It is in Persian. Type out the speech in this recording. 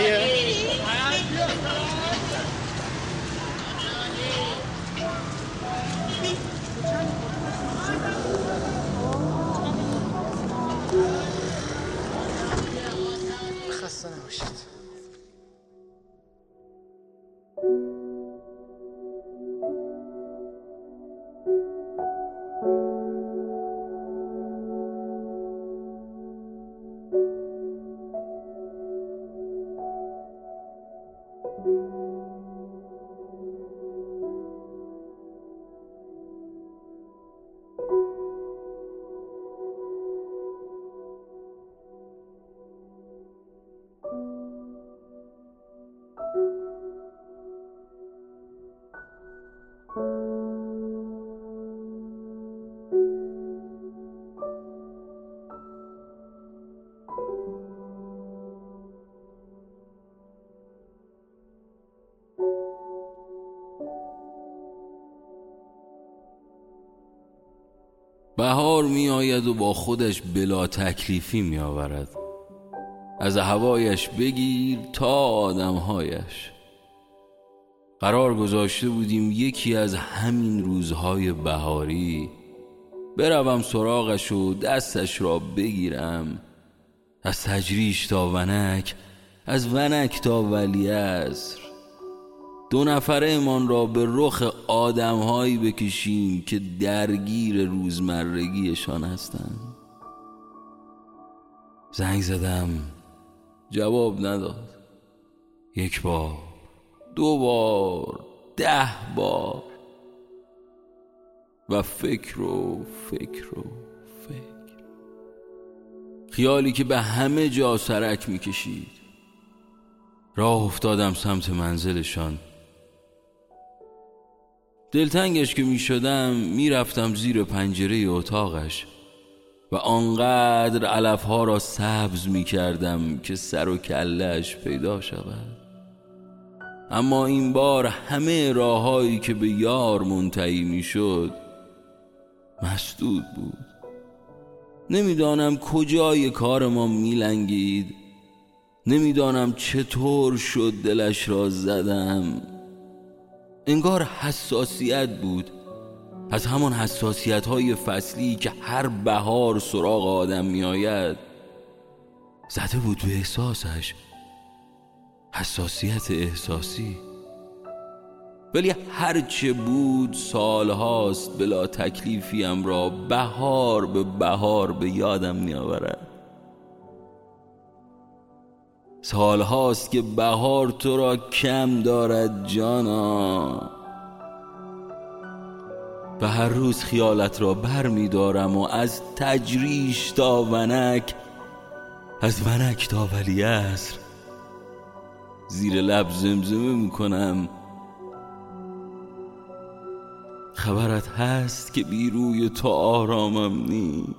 Yeah. بهار می آید و با خودش بلا تکلیفی می آورد از هوایش بگیر تا آدمهایش. قرار گذاشته بودیم یکی از همین روزهای بهاری بروم سراغش و دستش را بگیرم. از تجریش تا ونک از ونک تا ولی دو نفره امان را به رخ آدمهایی بکشیم که درگیر روزمرگیشان هستند. زنگ زدم. جواب نداد. یک بار. دو بار ده بار. و فکر و فکر و فکر. خیالی که به همه جا سرک می‌کشید. راه افتادم سمت منزلشان. دلتنگش که می شدم می رفتم زیر پنجره اتاقش و آنقدر علفها را سبز می کردم که سر و کلش پیدا شود. اما این بار همه راههایی که به یار منتهی می شد مسدود بود. نمی‌دانم کجای کار ما میلنگید. نمی‌دانم چطور شد دلش را زدم. انگار حساسیت بود. از همان حساسیت های فصلی که هر بهار سراغ آدم می آید زده بود به احساسش. حساسیت احساسی. ولی هرچه بود سالهاست بلا تکلیفیم را بهار به بهار به یادم می آورد سال هاست که بهار تو را کم دارد جانا. و هر روز خیالت را بر می دارم و از تجریش تا ونک از ونک تا ولی اصر زیر لب زمزمه می کنم. خبرت هست که بیروی تو آرامم نیست.